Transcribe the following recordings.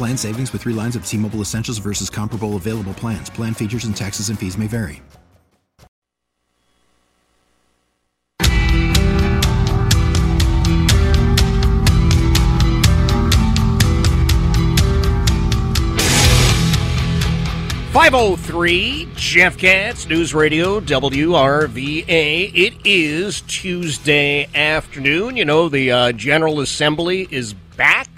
Plan savings with three lines of T Mobile Essentials versus comparable available plans. Plan features and taxes and fees may vary. Five oh three Jeff Katz News Radio WRVA. It is Tuesday afternoon. You know the uh, General Assembly is back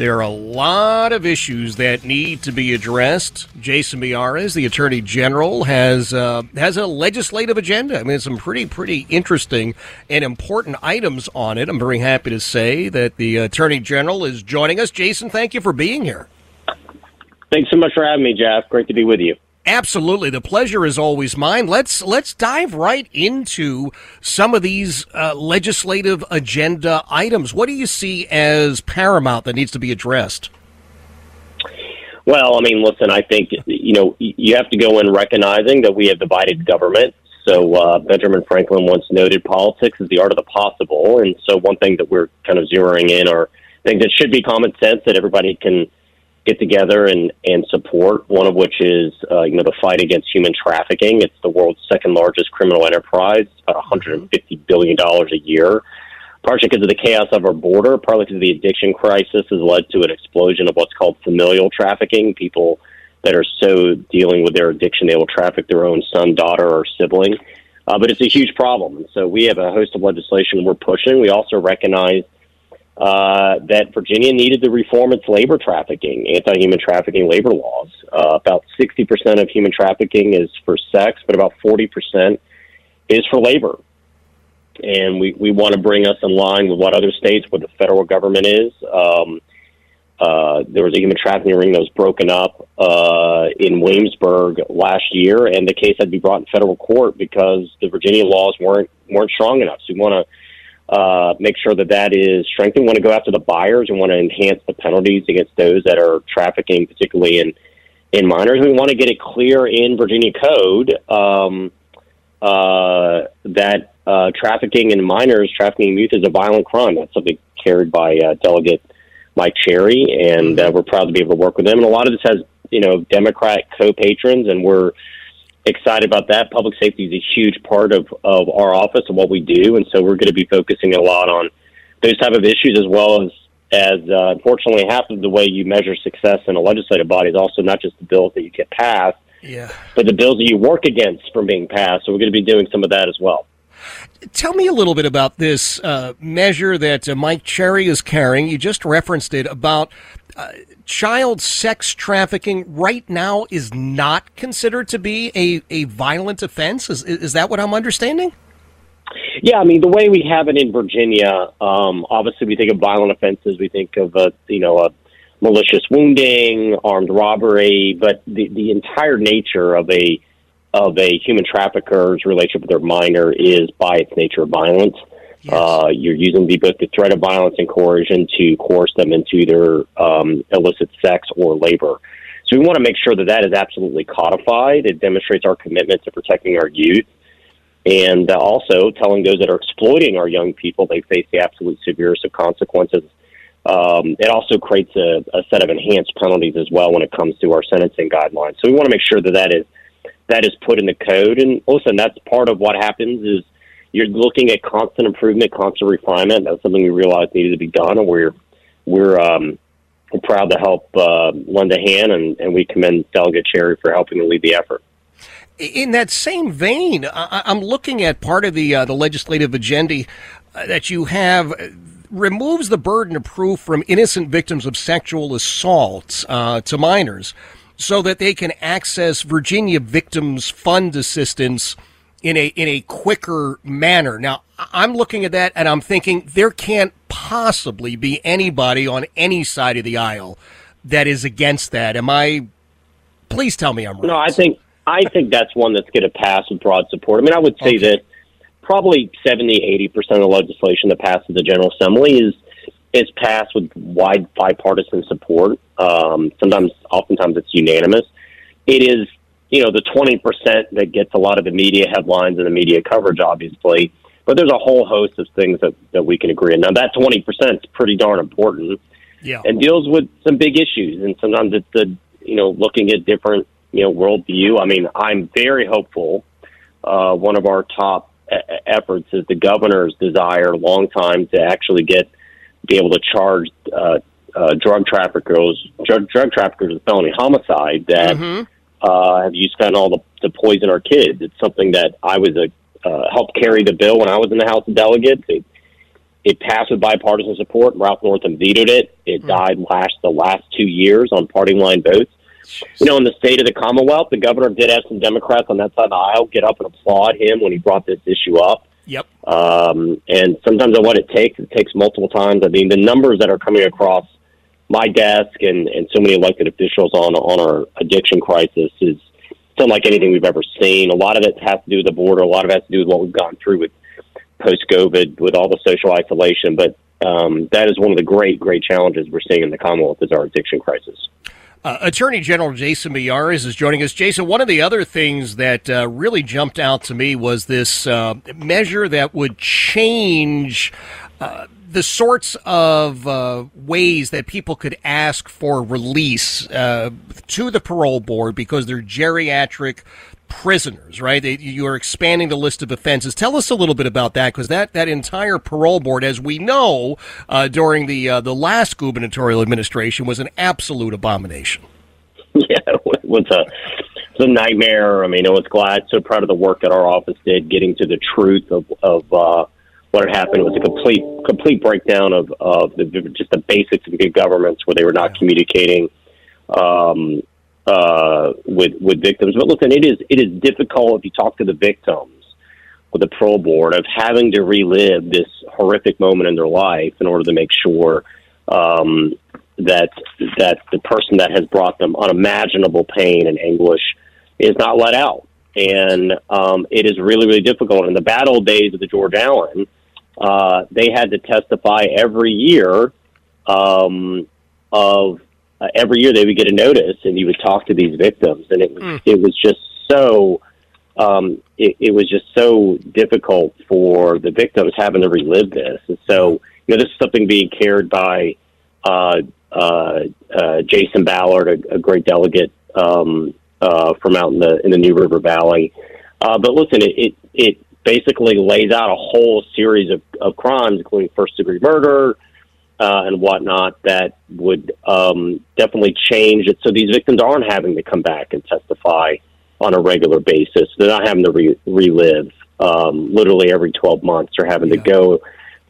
there are a lot of issues that need to be addressed. Jason Miyares, the Attorney General, has uh, has a legislative agenda. I mean, some pretty pretty interesting and important items on it. I'm very happy to say that the Attorney General is joining us. Jason, thank you for being here. Thanks so much for having me, Jeff. Great to be with you. Absolutely, the pleasure is always mine. Let's let's dive right into some of these uh, legislative agenda items. What do you see as paramount that needs to be addressed? Well, I mean, listen, I think you know you have to go in recognizing that we have divided government. So uh, Benjamin Franklin once noted, politics is the art of the possible, and so one thing that we're kind of zeroing in are things that should be common sense that everybody can get together and, and support, one of which is, uh, you know, the fight against human trafficking. It's the world's second largest criminal enterprise, about $150 billion a year. Partially because of the chaos of our border, partly because the addiction crisis has led to an explosion of what's called familial trafficking. People that are so dealing with their addiction, they will traffic their own son, daughter, or sibling. Uh, but it's a huge problem. And so we have a host of legislation we're pushing. We also recognize – uh, that Virginia needed to reform its labor trafficking, anti human trafficking labor laws. Uh, about 60% of human trafficking is for sex, but about 40% is for labor. And we, we want to bring us in line with what other states, what the federal government is. Um, uh, there was a human trafficking ring that was broken up uh, in Williamsburg last year, and the case had to be brought in federal court because the Virginia laws weren't weren't strong enough. So we want to uh, make sure that that is strengthened. Want to go after the buyers and want to enhance the penalties against those that are trafficking, particularly in in minors. We want to get it clear in Virginia code um, uh, that uh, trafficking in minors, trafficking in youth, is a violent crime. That's something carried by uh, Delegate Mike Cherry, and uh, we're proud to be able to work with them. And a lot of this has, you know, Democrat co-patrons, and we're excited about that. Public safety is a huge part of, of our office and what we do, and so we're going to be focusing a lot on those type of issues as well as as uh, unfortunately half of the way you measure success in a legislative body is also not just the bills that you get passed, yeah. but the bills that you work against from being passed. So we're going to be doing some of that as well. Tell me a little bit about this uh, measure that uh, Mike Cherry is carrying. You just referenced it about uh, child sex trafficking right now is not considered to be a, a violent offense. Is, is that what I'm understanding? Yeah, I mean the way we have it in Virginia, um, obviously we think of violent offenses. We think of a you know a malicious wounding, armed robbery, but the the entire nature of a of a human trafficker's relationship with their minor is by its nature violent. Yes. Uh, you're using the, both the threat of violence and coercion to coerce them into their um, illicit sex or labor. So we want to make sure that that is absolutely codified. It demonstrates our commitment to protecting our youth. And uh, also telling those that are exploiting our young people they face the absolute severest of consequences. Um, it also creates a, a set of enhanced penalties as well when it comes to our sentencing guidelines. So we want to make sure that that is that is put in the code. And listen, that's part of what happens is you're looking at constant improvement, constant refinement. That's something we realized needed to be done, and we're we're um, we're proud to help uh, lend a hand, and, and we commend Delegate Cherry for helping to lead the effort. In that same vein, I- I'm looking at part of the uh, the legislative agenda uh, that you have uh, removes the burden of proof from innocent victims of sexual assault uh, to minors, so that they can access Virginia Victims Fund assistance in a in a quicker manner. Now, I'm looking at that and I'm thinking there can't possibly be anybody on any side of the aisle that is against that. Am I? Please tell me I'm right. No, I think I think that's one that's going to pass with broad support. I mean, I would say Okay. that probably 70, 80 percent of the legislation that passes the General Assembly is is passed with wide bipartisan support. Um, sometimes, oftentimes, it's unanimous. It is, you know, the twenty percent that gets a lot of the media headlines and the media coverage, obviously. But there's a whole host of things that, that we can agree on. Now, that twenty percent is pretty darn important Yeah. and deals with some big issues. And sometimes it's the you know looking at different you know worldview. I mean, I'm very hopeful. Uh, one of our top e- efforts is the governor's desire, long time, to actually get be able to charge uh, uh, drug traffickers drug, drug traffickers with felony homicide that uh, have used fentanyl to, to poison our kids. It's something that I was a uh, helped carry the bill when I was in the House of Delegates. It, it passed with bipartisan support. Ralph Northam vetoed it. It died last the last two years on party line votes. You know, in the state of the Commonwealth, the governor did have some Democrats on that side of the aisle get up and applaud him when he brought this issue up. Yep. Um, and sometimes on what it takes, it takes multiple times. I mean, the numbers that are coming across my desk and, and so many elected officials on on our addiction crisis is unlike anything we've ever seen. A lot of it has to do with the border. A lot of it has to do with what we've gone through with post COVID, with all the social isolation. But um, that is one of the great, great challenges we're seeing in the Commonwealth is our addiction crisis. Uh, Attorney General Jason Miyares is joining us. Jason, one of the other things that uh, really jumped out to me was this uh, measure that would change uh, the sorts of uh, ways that people could ask for release uh, to the parole board because they're geriatric prisoners, right? They, you are expanding the list of offenses. Tell us a little bit about that, because that, that entire parole board, as we know, uh, during the uh, the last gubernatorial administration, was an absolute abomination. yeah, it was a a nightmare. I mean, I was glad, so proud of the work that our office did, getting to the truth of of uh, what had happened. Was a complete complete breakdown of of the, just the basics of good governments, where they were not communicating um, uh, with with victims. But listen, it is it is difficult if you talk to the victims with the parole board of having to relive this horrific moment in their life in order to make sure um, that that the person that has brought them unimaginable pain and anguish is not let out. And um, it is really, really difficult. In the bad old days of the George Allen, uh, they had to testify every year um, of uh, every year they would get a notice and you would talk to these victims. And it was it was just so um, it, it was just so difficult for the victims having to relive this. And so you know this is something being carried by uh, uh, uh, Jason Ballard a, a great delegate um, uh, from out in the in the New River Valley. Uh, but listen it, it it basically lays out a whole series of, of crimes including first degree murder uh, and whatnot that would um, definitely change it. So these victims aren't having to come back and testify on a regular basis. They're not having to re- relive um, literally every 12 months. They're having to go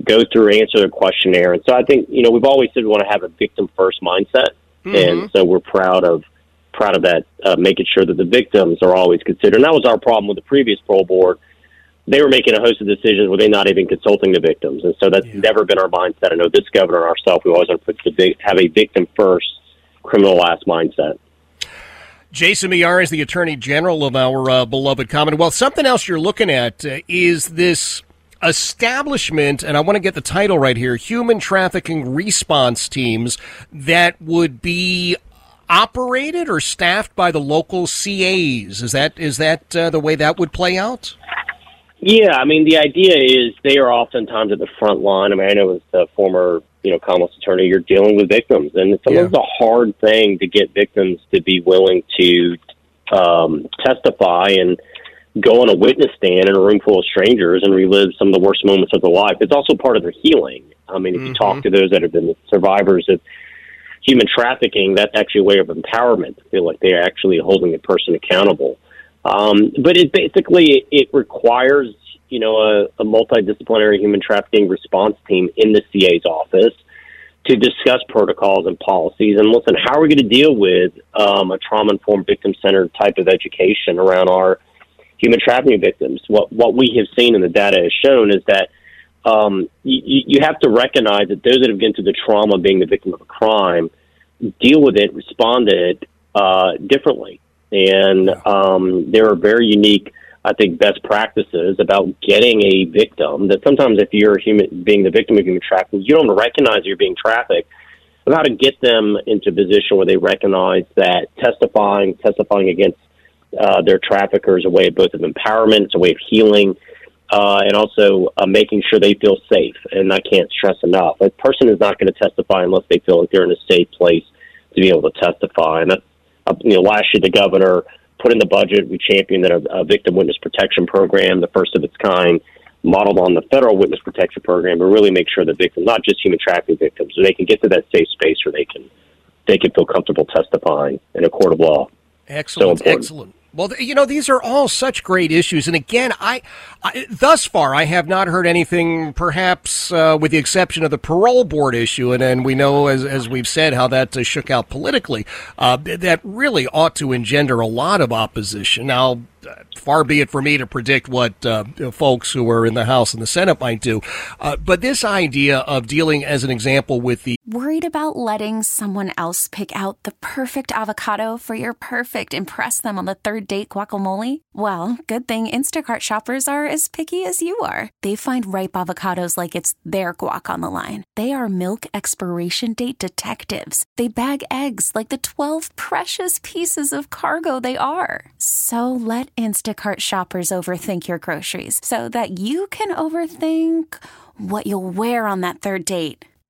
go through answer the questionnaire. And so I think you know we've always said we want to have a victim first mindset, and so we're proud of proud of that, uh, making sure that the victims are always considered. And that was our problem with the previous parole board they were making a host of decisions where they're not even consulting the victims, and so that's never been our mindset. I know this governor and ourselves, we always want to put the vic- have a victim first, criminal last mindset. Jason Miyares is the Attorney General of our uh, beloved Commonwealth. Something else you're looking at uh, is this establishment, and I want to get the title right here human trafficking response teams that would be operated or staffed by the local CAs. Is that is that uh, the way that would play out? Yeah, I mean, the idea is they are oftentimes at the front line. I mean, I know as a former, you know, Commonwealth attorney, you're dealing with victims, and sometimes it's a hard thing to get victims to be willing to um, testify and go on a witness stand in a room full of strangers and relive some of the worst moments of their life. It's also part of their healing. I mean, if you talk to those that have been survivors of human trafficking, that's actually a way of empowerment to feel like they're actually holding a person accountable. Um, but it basically it requires you know a, a multidisciplinary human trafficking response team in the CA's office to discuss protocols and policies. And listen, how are we going to deal with um, a trauma informed victim centered type of education around our human trafficking victims? What what we have seen and the data has shown is that um, you, you have to recognize that those that have been through the trauma of being the victim of a crime deal with it, respond to it uh, differently. And um, there are very unique, I think, best practices about getting a victim that sometimes if you're a human being the victim of human trafficking, you don't recognize you're being trafficked. But how to get them into a position where they recognize that testifying, testifying against uh, their traffickers, a way of both of empowerment, it's a way of healing, uh, and also uh, making sure they feel safe. And I can't stress enough. A person is not going to testify unless they feel like they're in a safe place to be able to testify. And that's, Uh, you know, last year the governor put in the budget, we championed a, a victim witness protection program, the first of its kind, modeled on the federal witness protection program, to really make sure that victims, not just human trafficking victims, they can get to that safe space where they can they can feel comfortable testifying in a court of law. Excellent, so excellent. Well, you know, these are all such great issues. And again, I, I thus far, I have not heard anything, perhaps uh, with the exception of the parole board issue. And, and we know, as, as we've said, how that uh, shook out politically. Uh, that really ought to engender a lot of opposition. Now, far be it for me to predict what uh, folks who are in the House and the Senate might do. Uh, but this idea of dealing, as an example, with the worried about letting someone else pick out the perfect avocado for your perfect impress them on the third date guacamole? Well, good thing Instacart shoppers are as picky as you are. They find ripe avocados like it's their guac on the line. They are milk expiration date detectives. They bag eggs like the 12 precious pieces of cargo they are. So let Instacart shoppers overthink your groceries so that you can overthink what you'll wear on that third date.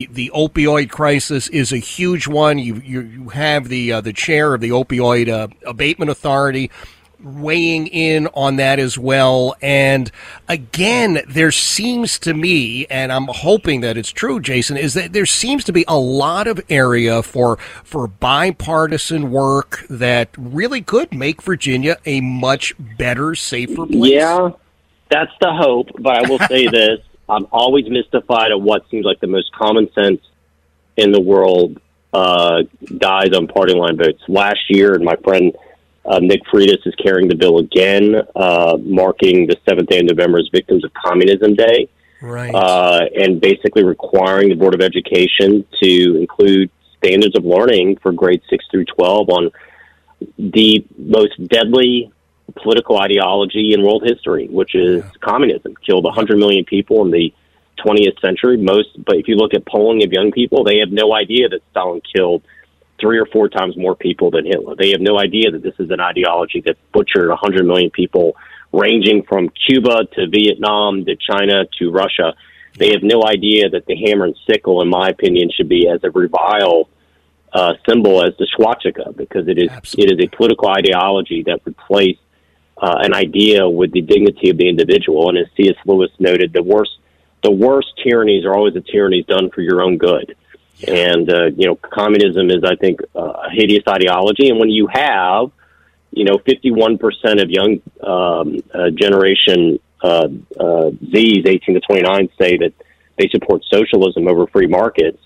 The opioid crisis is a huge one. You you, you have the uh, the chair of the opioid uh, abatement authority weighing in on that as well. And again, there seems to me, and I'm hoping that it's true, Jason, is that there seems to be a lot of area for for bipartisan work that really could make Virginia a much better, safer place. Yeah, that's the hope. But I will say this: I'm always mystified at what seems like the most common sense in the world uh, dies on party line votes. Last year, and my friend uh, Nick Freitas is carrying the bill again, uh, marking the 7th day of November as Victims of Communism Day. Right. Uh, and basically requiring the Board of Education to include standards of learning for grades 6 through 12 on the most deadly political ideology in world history, which is yeah. communism. Killed 100 million people in the 20th century. Most, but if you look at polling of young people, they have no idea that Stalin killed three or four times more people than Hitler. They have no idea that this is an ideology that butchered 100 million people ranging from Cuba to Vietnam to China to Russia. They have no idea that the hammer and sickle, in my opinion, should be as a revile uh, symbol as the swastika because it is Absolutely. it is a political ideology that replaced uh, an idea with the dignity of the individual. And as C.S. Lewis noted, the worst the worst tyrannies are always the tyrannies done for your own good. Yeah. And uh, you know, communism is, I think, uh, a hideous ideology. And when you have, you know, fifty-one percent of young um, uh, generation uh, uh, Z's, eighteen to twenty-nine, say that they support socialism over free markets,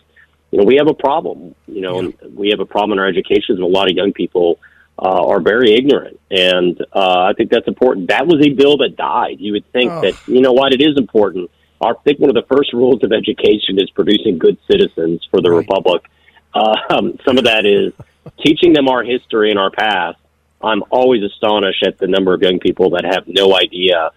you know, we have a problem. You know, yeah. we have a problem in our education. And a lot of young people uh, are very ignorant, and uh, I think that's important. That was a bill that died. You would think oh. that you know what it is important. I think one of the first rules of education is producing good citizens for the right. republic. Uh, um, some of that is teaching them our history and our past. I'm always astonished at the number of young people that have no idea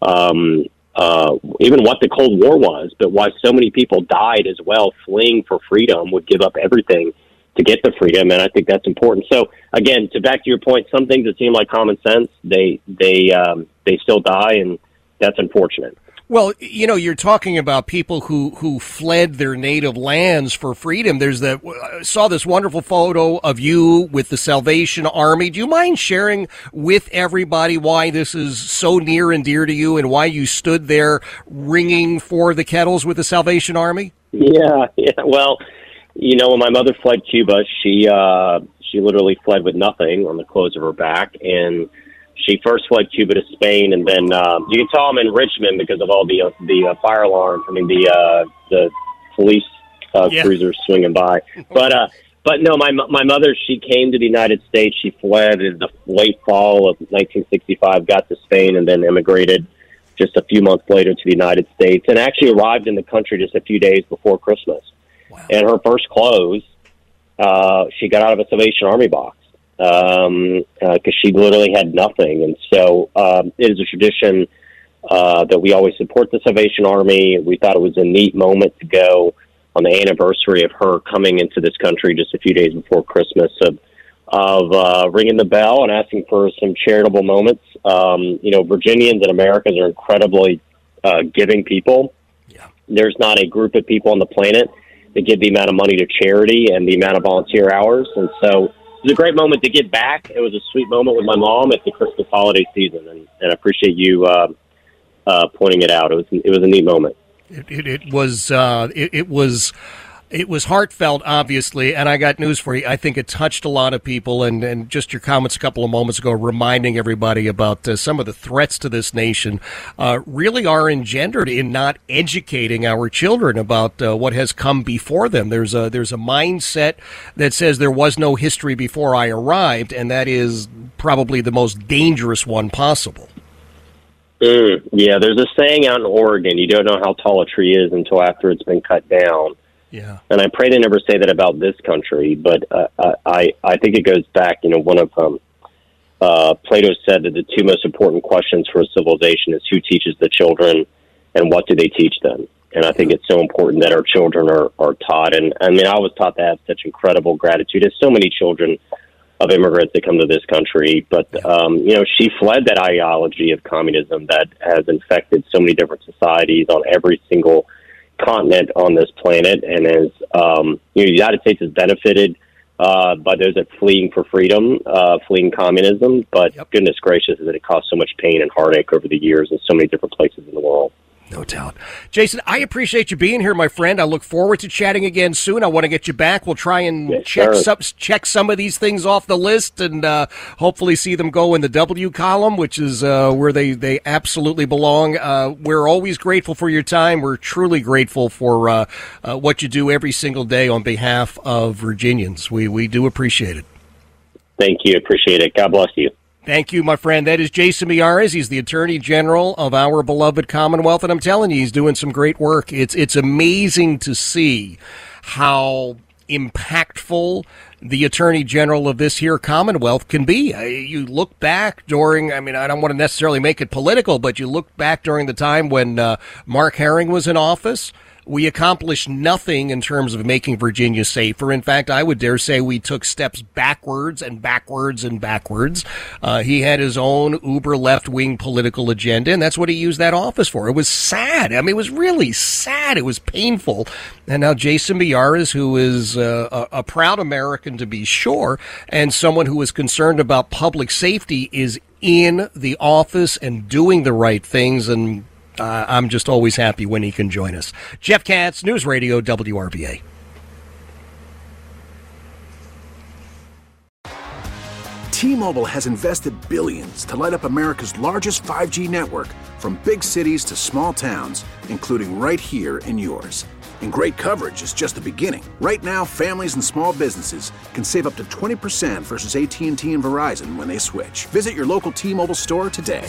um, uh, even what the Cold War was, but why so many people died as well, fleeing for freedom, would give up everything to get the freedom, and I think that's important. So again, to back to your point, some things that seem like common sense, they they um, they still die, and that's unfortunate. Well, you know, you're talking about people who, who fled their native lands for freedom. There's the I saw this wonderful photo of you with the Salvation Army. Do you mind sharing with everybody why this is so near and dear to you and why you stood there ringing for the kettles with the Salvation Army? Yeah, yeah. Well, you know, when my mother fled Cuba, she uh, she literally fled with nothing on the clothes of her back, and she first fled Cuba to Spain, and then um, you can tell I'm in Richmond because of all the uh, the uh, fire alarms. I mean the uh, the police uh, yeah. cruisers swinging by. But uh, but no, my my mother she came to the United States. She fled in the late fall of 1965, got to Spain, and then immigrated just a few months later to the United States, and actually arrived in the country just a few days before Christmas. Wow. And her first clothes, uh, she got out of a Salvation Army box because um, uh, she literally had nothing. And so um, it is a tradition uh, that we always support the Salvation Army. We thought it was a neat moment to go on the anniversary of her coming into this country just a few days before Christmas of of uh, ringing the bell and asking for some charitable moments. Um, you know, Virginians and Americans are incredibly uh, giving people. Yeah. There's not a group of people on the planet that give the amount of money to charity and the amount of volunteer hours. And so it was a great moment to get back. It was a sweet moment with my mom at the Christmas holiday season, and, and I appreciate you uh, uh, pointing it out. It was it was a neat moment. It, it, it was uh, it, it was it was heartfelt, obviously, and I got news for you. I think it touched a lot of people, and, and just your comments a couple of moments ago reminding everybody about uh, some of the threats to this nation uh, really are engendered in not educating our children about uh, what has come before them. There's a there's a mindset that says there was no history before I arrived, and that is probably the most dangerous one possible. Mm, yeah, there's a saying out in Oregon: you don't know how tall a tree is until after it's been cut down. Yeah. And I pray they never say that about this country, but uh, I I think it goes back. You know, one of um, uh, Plato said that the two most important questions for a civilization is who teaches the children and what do they teach them. And I think it's so important that our children are, are taught. And I mean, I was taught to have such incredible gratitude. as so many children of immigrants that come to this country. But, um, you know, she fled that ideology of communism that has infected so many different societies on every single continent on this planet, and as um, you know, the United States has benefited uh, by those that fleeing for freedom, uh, fleeing communism. But yep. goodness gracious, that it caused so much pain and heartache over the years in so many different places in the world. No doubt. Jason, I appreciate you being here, my friend. I look forward to chatting again soon. I want to get you back. We'll try and yes, check some, check some of these things off the list and uh, hopefully see them go in the W column, which is uh, where they, they absolutely belong. Uh, we're always grateful for your time. We're truly grateful for uh, uh, what you do every single day on behalf of Virginians. We, we do appreciate it. Thank you. Appreciate it. God bless you. Thank you, my friend. That is Jason Miyares. He's the Attorney General of our beloved Commonwealth, and I'm telling you, he's doing some great work. It's it's amazing to see how impactful the Attorney General of this here Commonwealth can be. You look back during, I mean, I don't want to necessarily make it political, but you look back during the time when uh, Mark Herring was in office we accomplished nothing in terms of making Virginia safer. In fact, I would dare say we took steps backwards and backwards and backwards. Uh, he had his own uber left wing political agenda, and that's what he used that office for. It was sad. I mean, it was really sad. It was painful. And now Jason Miyares, who is uh, a, a proud American to be sure, and someone who is concerned about public safety, is in the office and doing the right things and uh, I'm just always happy when he can join us. Jeff Katz, News Radio, WRVA. T-Mobile has invested billions to light up America's largest 5G network from big cities to small towns, including right here in yours. And great coverage is just the beginning. Right now, families and small businesses can save up to 20% versus AT&T and Verizon when they switch. Visit your local T-Mobile store today.